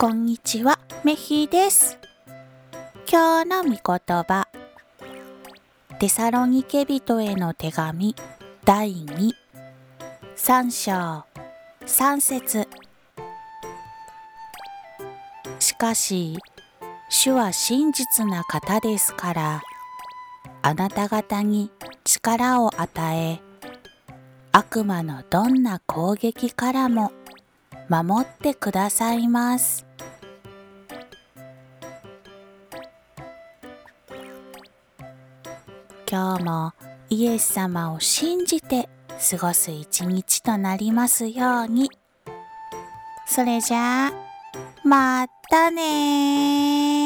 こんにちは、メヒです。今日の御言葉。テサロニケ人への手紙第2、3章、3節しかし、主は真実な方ですから、あなた方に力を与え、悪魔のどんな攻撃からも守ってくださいます。今日もイエス様を信じて過ごす一日となりますように。それじゃあ、またね